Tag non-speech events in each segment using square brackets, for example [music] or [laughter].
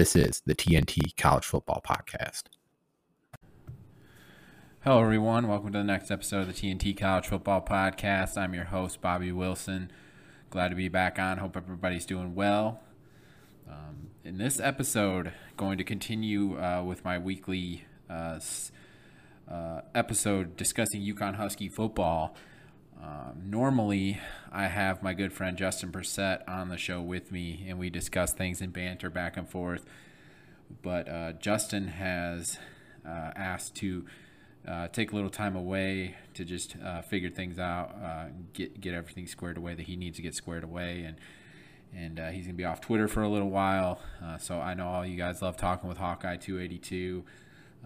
This is the TNT College Football Podcast. Hello, everyone. Welcome to the next episode of the TNT College Football Podcast. I'm your host, Bobby Wilson. Glad to be back on. Hope everybody's doing well. Um, in this episode, going to continue uh, with my weekly uh, uh, episode discussing UConn Husky football. Um, normally, I have my good friend Justin Bressette on the show with me, and we discuss things and banter back and forth. But uh, Justin has uh, asked to uh, take a little time away to just uh, figure things out, uh, get get everything squared away that he needs to get squared away, and and uh, he's gonna be off Twitter for a little while. so I know all you guys love talking with Hawkeye 282,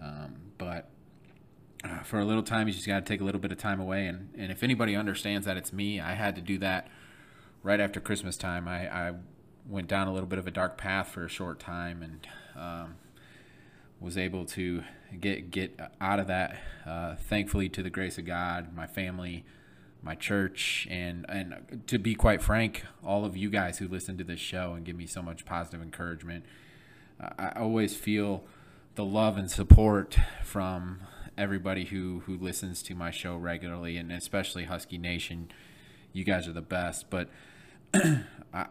um, but uh, for a little time, you just got to take a little bit of time away. And, and if anybody understands that it's me, I had to do that right after Christmas time. I, I went down a little bit of a dark path for a short time and um, was able to get get out of that. Uh, thankfully, to the grace of God, my family, my church, and and to be quite frank, all of you guys who listen to this show and give me so much positive encouragement. I always feel the love and support from everybody who who listens to my show regularly, and especially Husky Nation. You guys are the best. But [clears throat] I,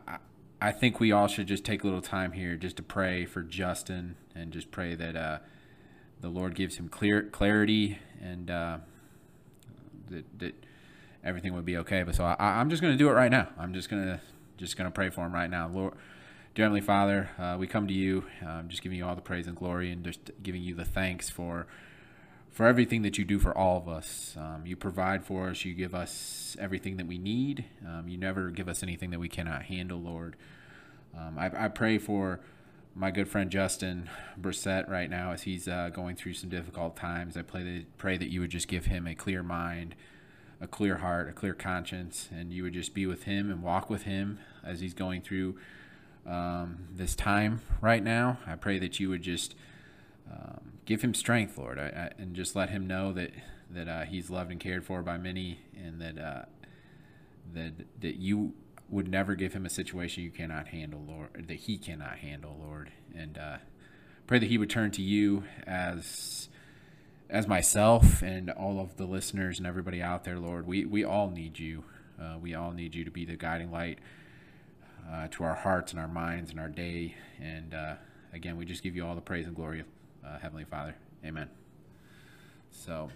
I think we all should just take a little time here just to pray for Justin and just pray that uh, the Lord gives him clear clarity and uh, that that everything would be okay. But so I, am just going to do it right now. I'm just gonna just gonna pray for him right now, Lord. Dear Heavenly Father, uh, we come to you, um, just giving you all the praise and glory, and just giving you the thanks for for everything that you do for all of us. Um, you provide for us. You give us everything that we need. Um, you never give us anything that we cannot handle, Lord. Um, I, I, pray for my good friend Justin Bressette right now as he's uh, going through some difficult times. I pray that, pray that you would just give him a clear mind, a clear heart, a clear conscience, and you would just be with him and walk with him as he's going through um, this time right now. I pray that you would just um, give him strength, Lord, I, I, and just let him know that that uh, he's loved and cared for by many, and that uh, that that you would never give him a situation you cannot handle, Lord, that he cannot handle, Lord, and uh, pray that he would turn to you as as myself and all of the listeners and everybody out there, Lord. We we all need you. Uh, we all need you to be the guiding light uh, to our hearts and our minds and our day. And uh, again, we just give you all the praise and glory uh, Heavenly Father. Amen. So,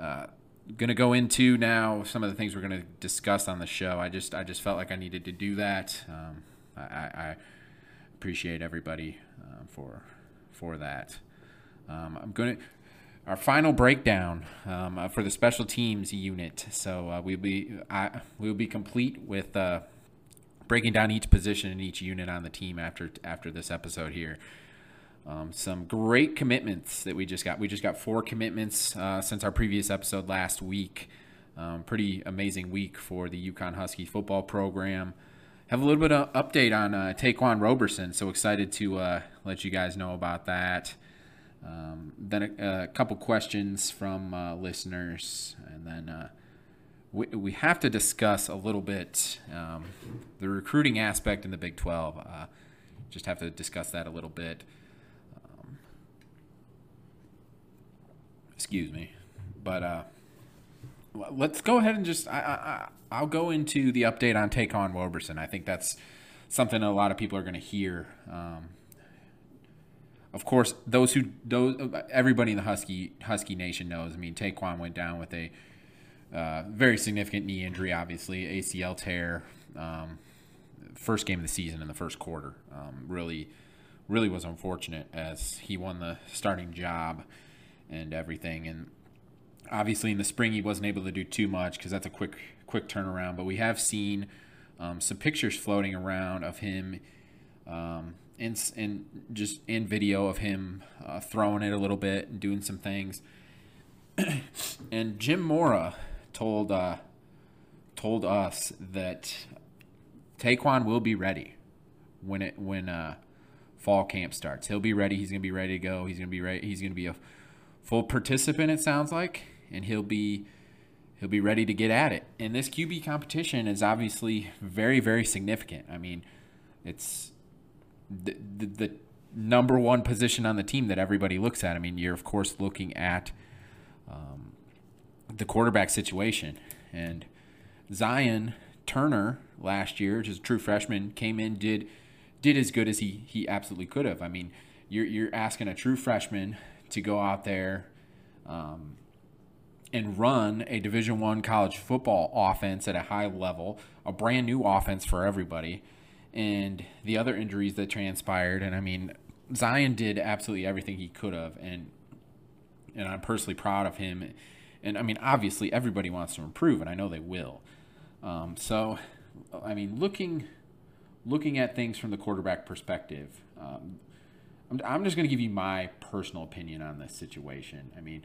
uh, to go into now some of the things we're to discuss on the show. I just I just felt like I needed to do that. Um, I, I, appreciate everybody uh, for for that. Um, I'm to our final breakdown um, uh, for the special teams unit. So uh, we'll be I, we'll be complete with uh, breaking down each position in each unit on the team after after this episode here. Um, some great commitments that we just got. We just got four commitments uh, since our previous episode last week. Um, pretty amazing week for the UConn Husky football program. Have a little bit of update on uh, Ta'Quan Roberson. So excited to uh, let you guys know about that. Um, then a, a, couple questions from uh, listeners, and then uh, we, we have to discuss a little bit um, the recruiting aspect in the Big 12. Uh, just have to discuss that a little bit. Excuse me. But uh, let's go ahead and just I, I I'll go into the update on Ta'Quan Roberson. I think that's something a lot of people are going to hear. Um, of course, those who those everybody in the Husky Husky Nation knows. I mean, Ta'Quan went down with a uh, very significant knee injury, obviously ACL tear. Um, first game of the season in the first quarter. Um, really, really was unfortunate as he won the starting job and everything. And obviously, in the spring, he wasn't able to do too much because that's a quick quick turnaround. But we have seen um, some pictures floating around of him um, and and just in video of him uh, throwing it a little bit and doing some things. [clears throat] and Jim Mora told uh, told us that Ta'Quan will be ready when it when uh, fall camp starts. He'll be ready. He's gonna be ready to go. He's gonna be ready. He's gonna be a full participant. It sounds like, and he'll be he'll be ready to get at it. And this QB competition is obviously very very significant. I mean, it's the, the, the number one position on the team that everybody looks at. I mean, you're of course looking at um, the quarterback situation and Zion Turner last year, just a true freshman, came in did did as good as he he absolutely could have. I mean, you're you're asking a true freshman to go out there um, and run a Division One college football offense at a high level, a brand new offense for everybody, and the other injuries that transpired. And I mean, Zion did absolutely everything he could have, and and I'm personally proud of him. And I mean, obviously, everybody wants to improve, and I know they will. Um, so, I mean, looking looking at things from the quarterback perspective, um, I'm, I'm, just going to give you my personal opinion on this situation. I mean,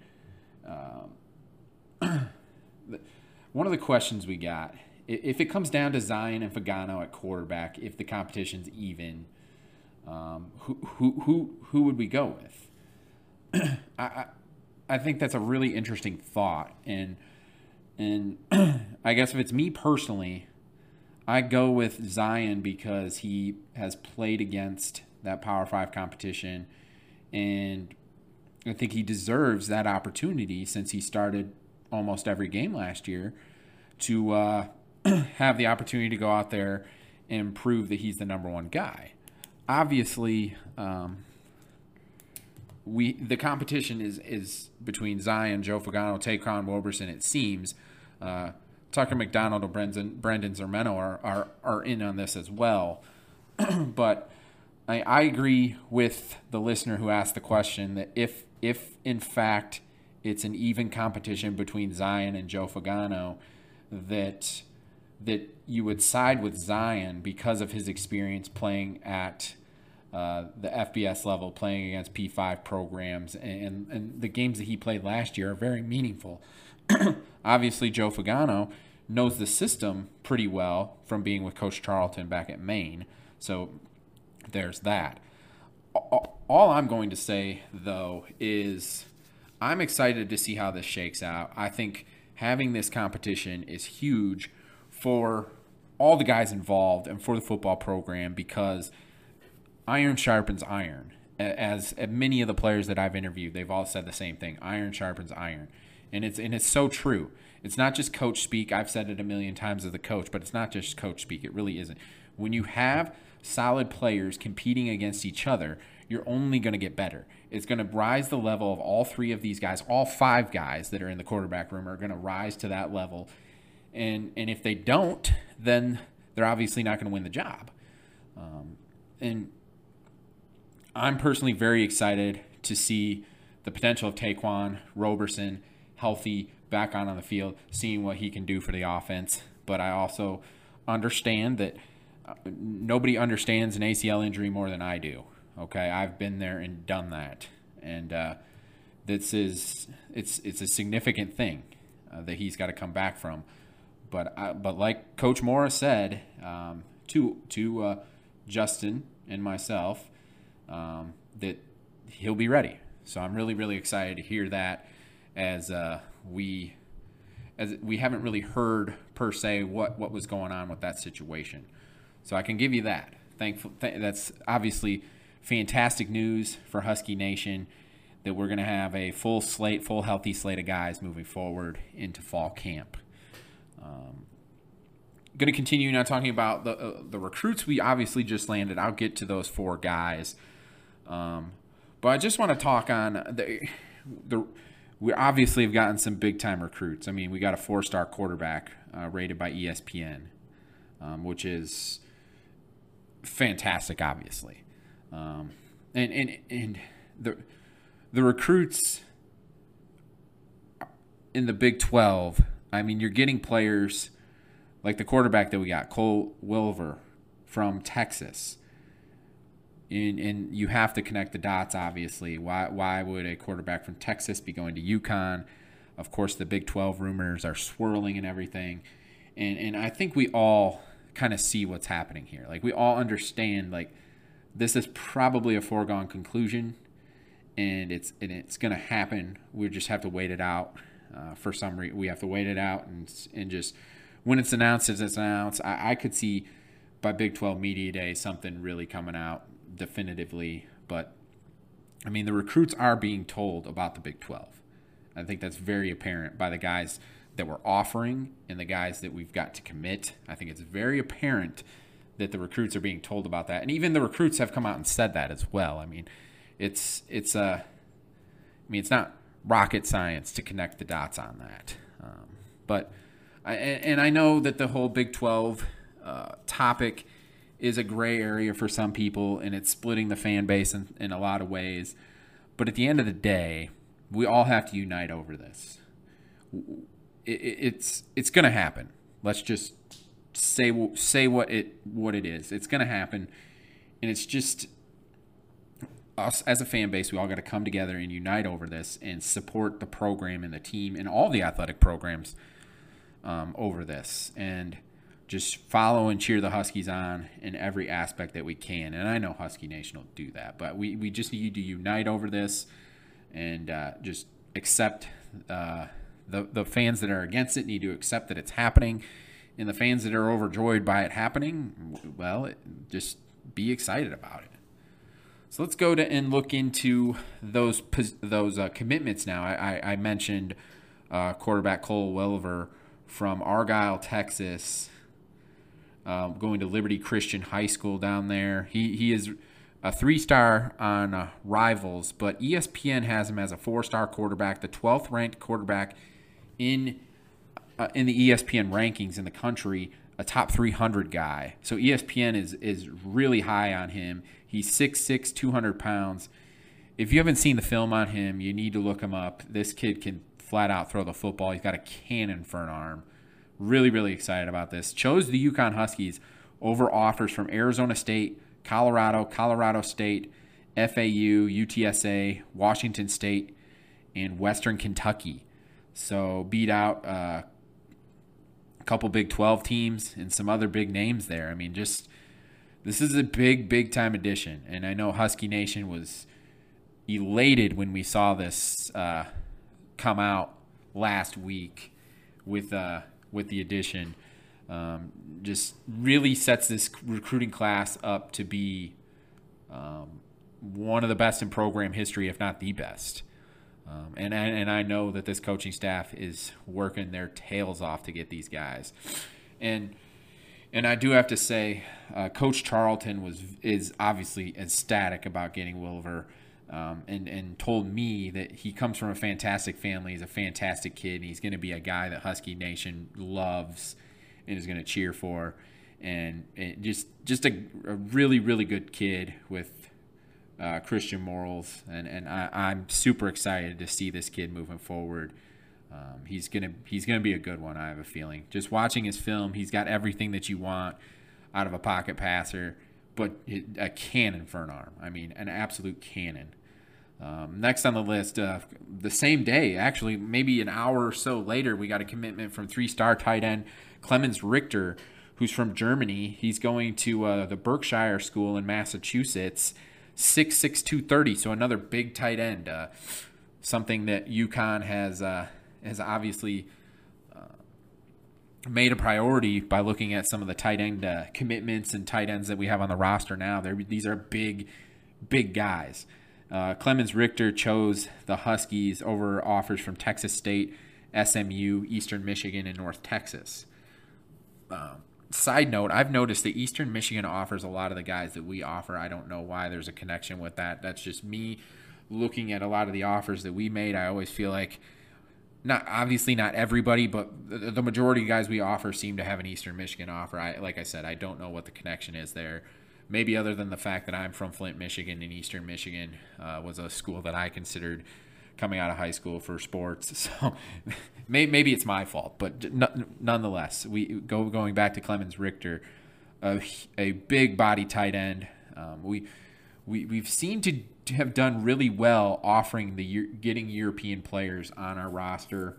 um, [clears throat] one of the questions we got, if it comes down to Zion and Fagnano at quarterback, if the competition's even, um, who, who, who, who would we go with? [clears throat] I, I, I think that's a really interesting thought. And, and [clears throat] I guess if it's me personally, I go with Zion because he has played against that Power Five competition, and I think he deserves that opportunity since he started almost every game last year to uh, [clears throat] have the opportunity to go out there and prove that he's the number one guy. Obviously, um, we the competition is is between Zion, Joe Fagnano, Ta'Quan Roberson. It seems. Uh, Tucker McDonald or Brendan, Brendan Zermeno are, are, are in on this as well. [clears throat] but I, I agree with the listener who asked the question that if if in fact it's an even competition between Zion and Joe Fagnano, that that you would side with Zion because of his experience playing at uh, the FBS level, playing against P5 programs, and, and the games that he played last year are very meaningful. [clears throat] Obviously, Joe Fagnano knows the system pretty well from being with Coach Charlton back at Maine. So there's that. All I'm going to say, though, is I'm excited to see how this shakes out. I think having this competition is huge for all the guys involved and for the football program because iron sharpens iron. As many of the players that I've interviewed, they've all said the same thing: iron sharpens iron, and it's and it's so true. It's not just coach speak. I've said it a million times as a coach, but it's not just coach speak. It really isn't. When you have solid players competing against each other, you're only going to get better. It's going to rise the level of all three of these guys, all five guys that are in the quarterback room are going to rise to that level. And and if they don't, then they're obviously not going to win the job. Um, and I'm personally very excited to see the potential of Ta'Quan Roberson healthy back on on the field, seeing what he can do for the offense. But I also understand that nobody understands an ACL injury more than I do. Okay, I've been there and done that, and uh, this is it's it's a significant thing uh, that he's got to come back from. But I, but like Coach Morris said um, to to uh, Justin and myself, um, that he'll be ready. So I'm really really excited to hear that as uh, we as we haven't really heard per se what what was going on with that situation. So I can give you that. Thankful th- that's obviously fantastic news for Husky Nation that we're going to have a full slate, full healthy slate of guys moving forward into fall camp. Um, going to continue now talking about the uh, the recruits we obviously just landed. I'll get to those four guys, um, but I just want to talk on the the we obviously have gotten some big time recruits. I mean, we got a four star quarterback uh, rated by ESPN, um, which is fantastic, obviously. Um, and and and the the recruits in the Big Twelve. I mean, you're getting players like the quarterback that we got, Cole Welliver from Texas. and, and you have to connect the dots. Obviously, why why would a quarterback from Texas be going to UConn? Of course, the Big 12 rumors are swirling and everything, and and I think we all kind of see what's happening here. Like we all understand like this is probably a foregone conclusion, and it's and it's going to happen. We just have to wait it out. Uh, for some reason, we have to wait it out and and just when it's announced, as it's announced. I, I could see by Big 12 Media Day something really coming out definitively. But I mean, the recruits are being told about the Big 12. I think that's very apparent by the guys that we're offering and the guys that we've got to commit. I think it's very apparent that the recruits are being told about that, and even the recruits have come out and said that as well. I mean, it's it's a, uh, I mean, it's not rocket science to connect the dots on that, um, but I, and I know that the whole Big Twelve uh, topic is a gray area for some people, and it's splitting the fan base in, in a lot of ways. But at the end of the day, we all have to unite over this. It, it's it's going to happen. Let's just say say what it what it is. It's going to happen, and it's just us as a fan base. We all got to come together and unite over this and support the program and the team and all the athletic programs um, over this. And just follow and cheer the Huskies on in every aspect that we can. And I know Husky Nation will do that, but we, we just need to unite over this and uh, just accept uh, the, the fans that are against it need to accept that it's happening. And the fans that are overjoyed by it happening, well, it, just be excited about it. So let's go to and look into those those uh, commitments now. I, I, I mentioned uh, quarterback Cole Welliver from Argyle, Texas, um, going to Liberty Christian High School down there. He he is a three star on uh, Rivals, but ESPN has him as a four star quarterback, the 12th ranked quarterback in uh, in the ESPN rankings in the country, a top 300 guy. So ESPN is is really high on him. He's 6'6", 200 pounds. If you haven't seen the film on him, you need to look him up. This kid can flat out throw the football. He's got a cannon for an arm. Really, really excited about this. Chose the UConn Huskies over offers from Arizona State, Colorado, Colorado State, FAU, UTSA, Washington State, and Western Kentucky. So beat out uh, a couple Big 12 teams and some other big names there. I mean, just this is a big, big time addition. And I know Husky Nation was elated when we saw this uh, come out last week with uh, with the addition. Um, just really sets this recruiting class up to be um, one of the best in program history, if not the best. Um, and, and I know that this coaching staff is working their tails off to get these guys. And and I do have to say, uh, Coach Charlton was is obviously ecstatic about getting Welliver um, and and told me that he comes from a fantastic family. He's a fantastic kid. And he's going to be a guy that Husky Nation loves and is going to cheer for, and, and just just a, a, really really good kid with uh, Christian morals. And and I, am super excited to see this kid moving forward. Um, he's gonna he's gonna be a good one. I have a feeling. Just watching his film, he's got everything that you want out of a pocket passer but a cannon for an arm. I mean, an absolute cannon. Um, next on the list, uh, the same day, actually, maybe an hour or so later, we got a commitment from three star tight end Clemens Richter, who's from Germany. He's going to uh, the Berkshire School in Massachusetts, 6'6, 230, so another big tight end. Uh, something that UConn has, uh, has obviously made a priority by looking at some of the tight end uh, commitments and tight ends that we have on the roster now. They're, these are big, big guys. Uh, Clemens Richter chose the Huskies over offers from Texas State, SMU, Eastern Michigan, and North Texas. Uh, side note, I've noticed that Eastern Michigan offers a lot of the guys that we offer. I don't know why there's a connection with that. That's just me looking at a lot of the offers that we made. I always feel like not obviously not everybody, but the, majority of guys we offer seem to have an Eastern Michigan offer. I like I said, I don't know what the connection is there. Maybe other than the fact that I'm from Flint, Michigan, and Eastern Michigan uh, was a school that I considered coming out of high school for sports. [laughs] So maybe it's my fault, but nonetheless, we go going back to Clemens Richter, a, a big body tight end. Um, we we we've seemed to have done really well offering the getting European players on our roster,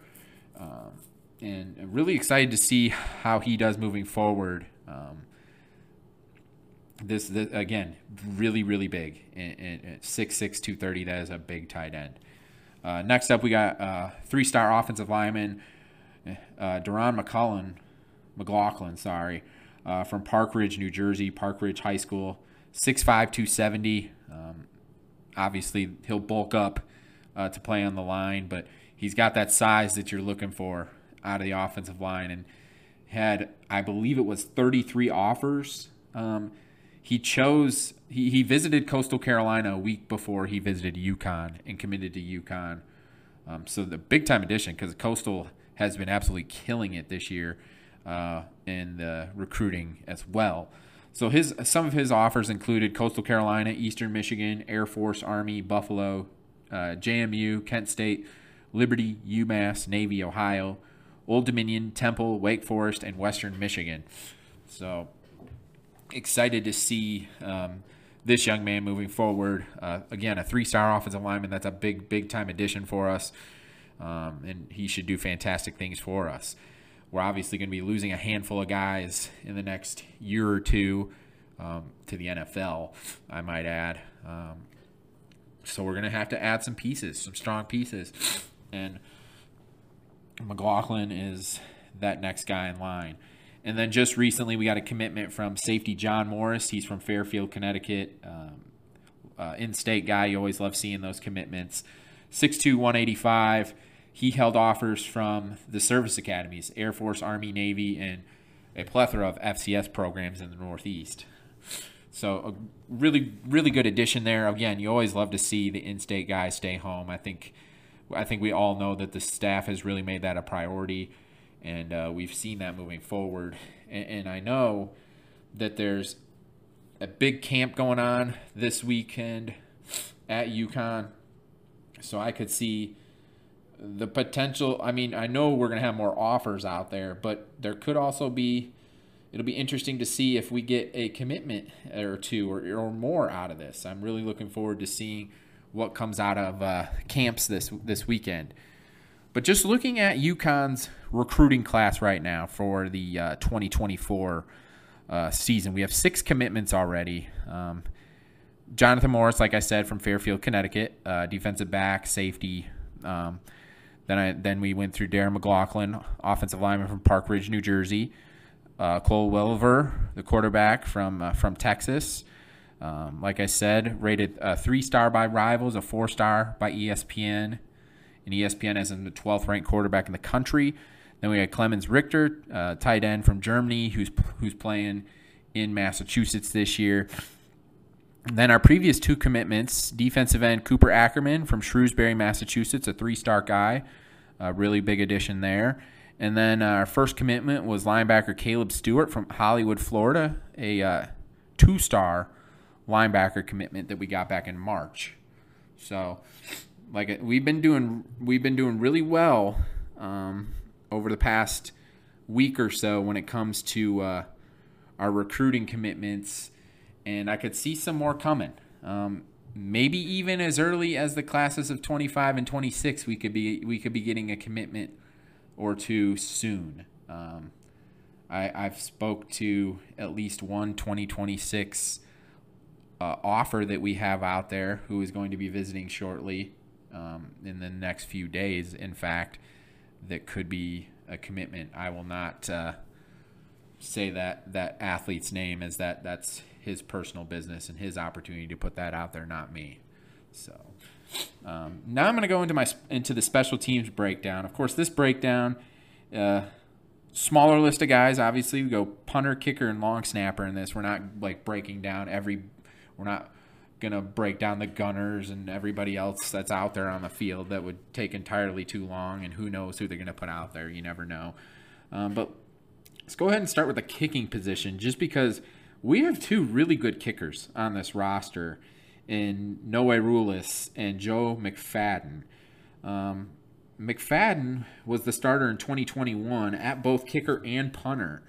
um, and I'm really excited to see how he does moving forward. Um, this, this, again, really really big, and, six six two thirty. That is a big tight end. Uh, next up, we got uh, three star offensive lineman uh, McCullen, McLaughlin, sorry, uh, from Park Ridge, New Jersey, Park Ridge High School, 6'5", 270. Um, obviously, he'll bulk up uh, to play on the line, but he's got that size that you're looking for out of the offensive line and had, I believe it was 33 offers. Um, he chose, he, he visited Coastal Carolina a week before he visited UConn and committed to UConn. Um, so the big time addition because Coastal has been absolutely killing it this year uh, in the recruiting as well. So his some of his offers included Coastal Carolina, Eastern Michigan, Air Force, Army, Buffalo, uh, JMU, Kent State, Liberty, UMass, Navy, Ohio, Old Dominion, Temple, Wake Forest, and Western Michigan. So excited to see um, this young man moving forward. Uh, again, a three-star offensive lineman. That's a big, big time addition for us, um, and he should do fantastic things for us. We're obviously going to be losing a handful of guys in the next year or two um, to the NFL, I might add. Um, so we're going to have to add some pieces, some strong pieces. And McLaughlin is that next guy in line. And then just recently, we got a commitment from safety John Morris. He's from Fairfield, Connecticut. Um, uh, in state guy. You always love seeing those commitments. 6'2, 185 he held offers from the service academies, Air Force, Army, Navy, and a plethora of FCS programs in the Northeast. So a really, really good addition there. Again, you always love to see the in-state guys stay home. I think, I think we all know that the staff has really made that a priority, and uh, we've seen that moving forward. And, and I know that there's a big camp going on this weekend at UConn, so I could see the potential i mean i know we're going to have more offers out there but there could also be it'll be interesting to see if we get a commitment or two or, or more out of this. I'm really looking forward to seeing what comes out of uh, camps this this weekend but just looking at UConn's recruiting class right now for the uh, 2024 uh, season, we have six commitments already. Um, Jonathan Morris, like I said, from Fairfield, Connecticut, uh, defensive back, safety. Um, then I then we went through Darren McLaughlin, offensive lineman from Park Ridge, New Jersey. Uh, Cole Welliver, the quarterback from uh, from Texas. Um, like I said, rated a three star by Rivals, a four star by ESPN, and ESPN him the 12th ranked quarterback in the country. Then we had Clemens Richter, uh, tight end from Germany, who's who's playing in Massachusetts this year. And then our previous two commitments, defensive end Cooper Ackerman from Shrewsbury, Massachusetts, a three-star guy, a really big addition there. And then uh, our first commitment was linebacker Caleb Stewart from Hollywood, Florida, a uh, two-star linebacker commitment that we got back in March. So, like we've been doing, we've been doing really well um, over the past week or so when it comes to uh, our recruiting commitments and I could see some more coming. Um, maybe even as early as the classes of 25 and 26, we could be we could be getting a commitment or two soon. Um, I, I've spoke to at least one 2026 uh, offer that we have out there who is going to be visiting shortly um, in the next few days. In fact, that could be a commitment. I will not uh, say that that athlete's name as that that's his personal business and his opportunity to put that out there, not me. So um, now I'm going to go into my into the special teams breakdown. Of course, this breakdown, uh, smaller list of guys. Obviously, we go punter, kicker, and long snapper in this. We're not like breaking down every. We're not gonna break down the gunners and everybody else that's out there on the field. That would take entirely too long, and who knows who they're gonna put out there. You never know. Um, but let's go ahead and start with the kicking position, just because we have two really good kickers on this roster in Noe Ruelas and Joe McFadden. Um, McFadden was the starter in 2021 at both kicker and punter.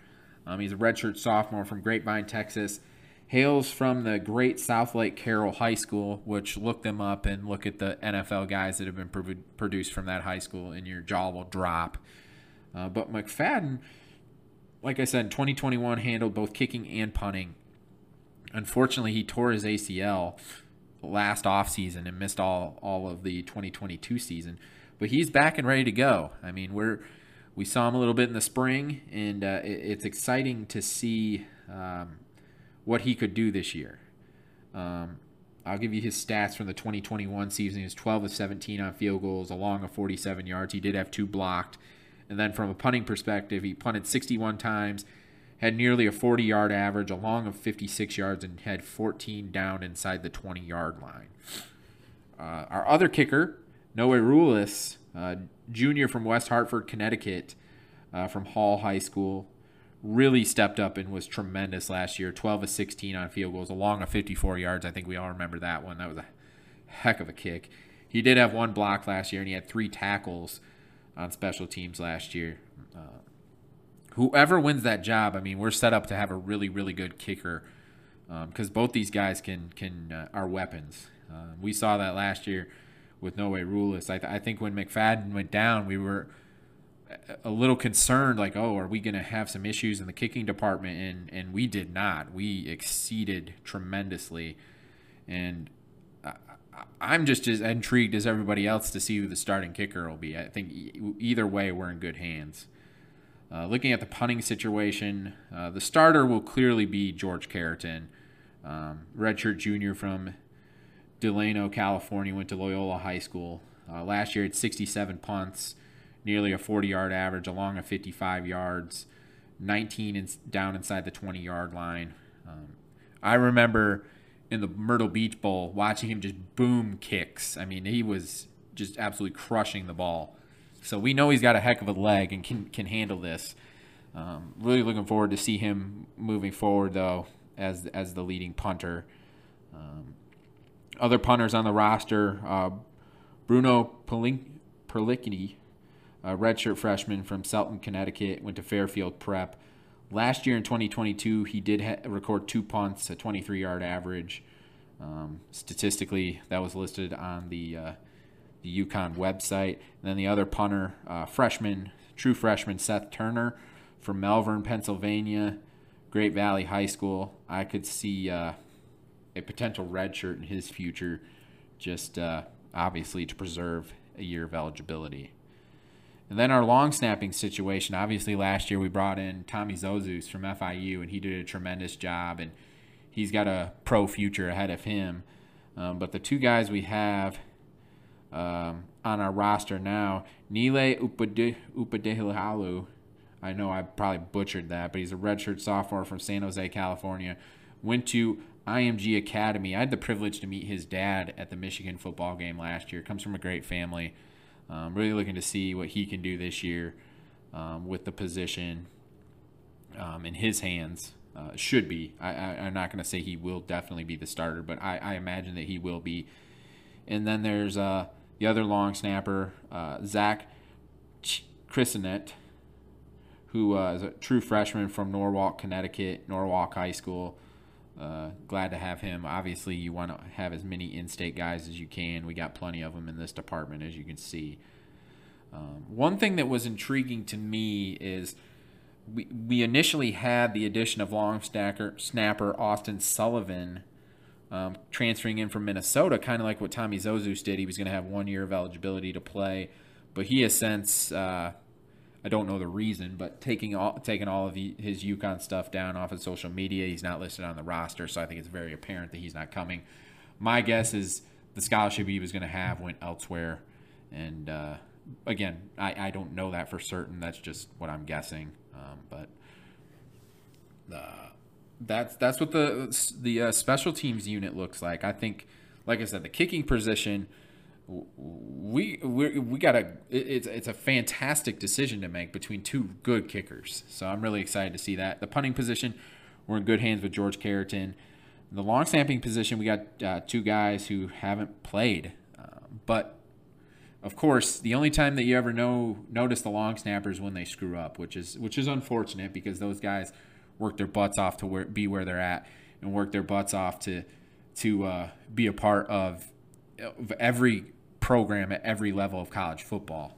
Um, he's a redshirt sophomore from Grapevine, Texas. Hails from the great Southlake Carroll High School, which look them up and look at the NFL guys that have been pro- produced from that high school, and your jaw will drop. Uh, but McFadden, like I said, 2021 handled both kicking and punting. Unfortunately, he tore his ACL last offseason and missed all, all of the 2022 season. But he's back and ready to go. I mean, we're we saw him a little bit in the spring, and uh, it, it's exciting to see um, what he could do this year. Um, I'll give you his stats from the 2021 season. He was 12 of 17 on field goals, along of 47 yards. He did have two blocked. And then from a punting perspective, he punted 61 times, had nearly a 40 yard average, along of 56 yards, and had 14 down inside the 20 yard line. Uh, our other kicker, Noe Ruelas, uh, junior from West Hartford, Connecticut, uh, from Hall High School, really stepped up and was tremendous last year 12 of 16 on field goals, along of 54 yards. I think we all remember that one. That was a heck of a kick. He did have one block last year, and he had three tackles on special teams last year. Uh, whoever wins that job, I mean, we're set up to have a really, really good kicker because um, both these guys can can uh, are weapons. Uh, we saw that last year with Noe Ruelas. I, th- I think when McFadden went down, we were a little concerned, like, oh, are we going to have some issues in the kicking department? And and we did not. We exceeded tremendously, and I'm just as intrigued as everybody else to see who the starting kicker will be. I think either way, we're in good hands. Uh, looking at the punting situation, uh, the starter will clearly be George Carriton, um, redshirt junior from Delano, California, went to Loyola High School. Uh, last year, had 67 punts, nearly a 40 yard average, along a 55 yards, 19 in, down inside the 20 yard line. Um, I remember in the Myrtle Beach Bowl, watching him just boom kicks. I mean, he was just absolutely crushing the ball. So we know he's got a heck of a leg and can can handle this. Um, really looking forward to see him moving forward though as as the leading punter. Um, other punters on the roster: uh, Bruno Perlicini, a redshirt freshman from Shelton, Connecticut, went to Fairfield Prep. Last year in 2022, he did ha- record two punts, a 23 yard average. Um, statistically, that was listed on the uh, the UConn website. And then the other punter, uh, freshman, true freshman Seth Turner from Malvern, Pennsylvania, Great Valley High School. I could see uh, a potential redshirt in his future, just uh, obviously to preserve a year of eligibility. And then our long snapping situation. Obviously, last year we brought in Tommy Zozus from FIU, and he did a tremendous job, and he's got a pro future ahead of him. Um, but the two guys we have um, on our roster now, Nile Upadehilalu, I know I probably butchered that, but he's a redshirt sophomore from San Jose, California. Went to IMG Academy. I had the privilege to meet his dad at the Michigan football game last year. Comes from a great family. Um, really looking to see what he can do this year um, with the position um, in his hands. Uh, should be. I, am not going to say he will definitely be the starter, but I, I imagine that he will be. And then there's uh, the other long snapper, uh, Zach Chrisinet, who uh, is a true freshman from Norwalk, Connecticut, Norwalk High School. Uh, glad to have him. Obviously, you want to have as many in-state guys as you can. We got plenty of them in this department, as you can see. Um, one thing that was intriguing to me is we we initially had the addition of long snapper Austin Sullivan um, transferring in from Minnesota, kind of like what Tommy Zozus did. He was going to have one year of eligibility to play, but he has since uh, I don't know the reason, but taking all taking all of his UConn stuff down off of social media, he's not listed on the roster. So I think it's very apparent that he's not coming. My guess is the scholarship he was going to have went elsewhere, and uh, again, I, I don't know that for certain. That's just what I'm guessing. Um, but uh, that's that's what the the uh, special teams unit looks like. I think, like I said, the kicking position we we we got a it's it's a fantastic decision to make between two good kickers. So I'm really excited to see that. The punting position, we're in good hands with George Carriton. The long snapping position, we got uh, two guys who haven't played, uh, but of course, the only time that you ever know notice the long snappers when they screw up, which is which is unfortunate because those guys work their butts off to where, be where they're at. and work their butts off to to uh, be a part of, of every program at every level of college football.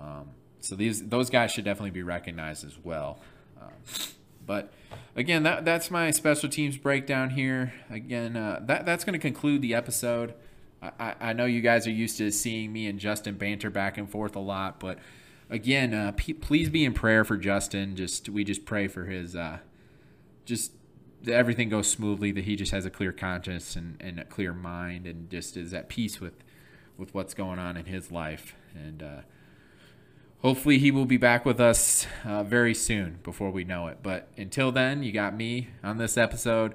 Um, so these those guys should definitely be recognized as well. Um, but again, that that's my special teams breakdown here. Again, uh, that that's going to conclude the episode. I, I know you guys are used to seeing me and Justin banter back and forth a lot, but again, uh, p- please be in prayer for Justin. Just we just pray for his uh, just that everything goes smoothly, that he just has a clear conscience and, and a clear mind, and just is at peace with with what's going on in his life. And uh, hopefully, he will be back with us uh, very soon before we know it. But until then, you got me on this episode.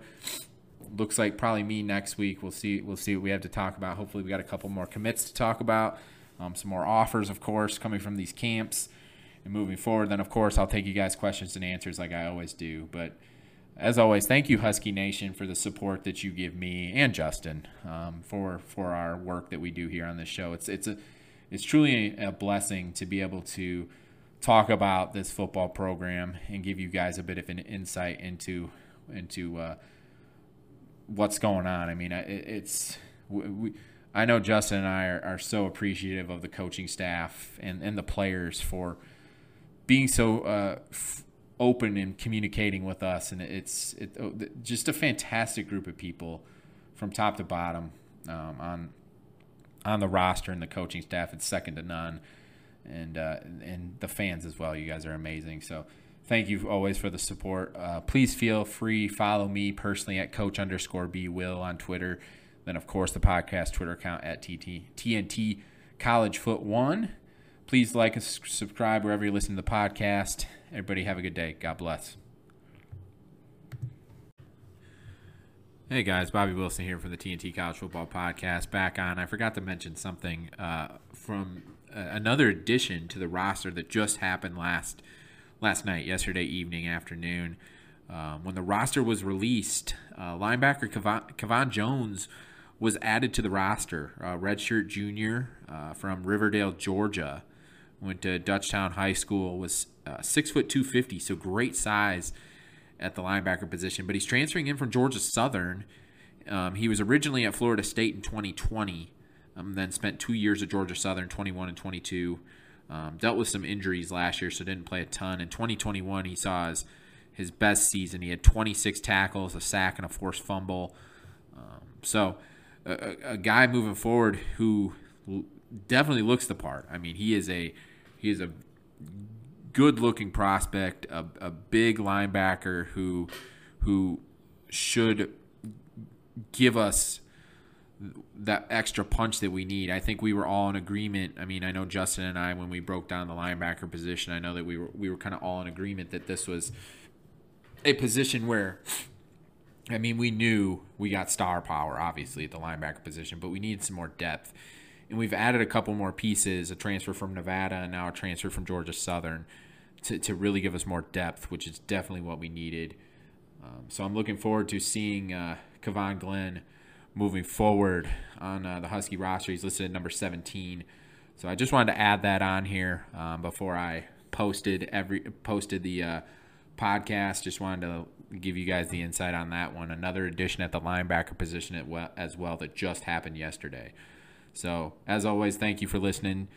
Looks like probably me next week. We'll see. We'll see what we have to talk about. Hopefully, we got a couple more commits to talk about. Um, some more offers, of course, coming from these camps. And moving forward, then of course I'll take you guys questions and answers like I always do. But as always, thank you, Husky Nation, for the support that you give me and Justin um, for for our work that we do here on this show. It's it's a it's truly a, blessing to be able to talk about this football program and give you guys a bit of an insight into into uh, what's going on. I mean, it, it's we, I know Justin and I are, are so appreciative of the coaching staff and, and the players for being so uh, f- open and communicating with us, and it's it, oh, just a fantastic group of people from top to bottom um, on on the roster and the coaching staff. It's second to none, and uh, and the fans as well. You guys are amazing. So thank you always for the support. Uh, please feel free follow me personally at coach underscore b will on Twitter. Then of course the podcast Twitter account at TT, TNT College Foot One. Please like and subscribe wherever you listen to the podcast. Everybody have a good day. God bless. Hey guys, Bobby Wilson here from the TNT College Football Podcast. Back on. I forgot to mention something uh, from uh, another addition to the roster that just happened last last night, yesterday evening, afternoon. Um, when the roster was released, uh, linebacker Kevon, Jones was added to the roster. Redshirt junior uh, from Riverdale, Georgia went to Dutchtown High School, was uh, six foot two fifty, so great size at the linebacker position. But he's transferring in from Georgia Southern. Um, he was originally at Florida State in 2020, um, then spent two years at Georgia Southern, 21 and 22. Um, dealt with some injuries last year, so didn't play a ton. In 2021, he saw his his best season. He had 26 tackles, a sack, and a forced fumble. Um, so, a, a, guy moving forward who definitely looks the part. I mean, he is a he is a good looking prospect, a, a big linebacker who who should give us that extra punch that we need. I think we were all in agreement. I mean, I know Justin and I when we broke down the linebacker position, I know that we were we were kind of all in agreement that this was a position where I mean, we knew we got star power obviously at the linebacker position, but we needed some more depth and we've added a couple more pieces a transfer from Nevada and now a transfer from Georgia Southern to, to really give us more depth, which is definitely what we needed. Um, so I'm looking forward to seeing uh, Glenn moving forward on uh, the Husky roster. He's listed at number 17. So I just wanted to add that on here um, before I posted every posted the uh, podcast. Just wanted to give you guys the insight on that one. Another addition at the linebacker position as well that just happened yesterday. So, as always, thank you for listening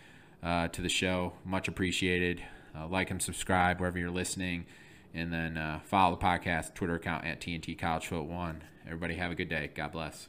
uh, to the show. Much appreciated. Uh, like and subscribe wherever you're listening. And then uh, follow the podcast Twitter account at TNT College Foot One. Everybody have a good day. God bless.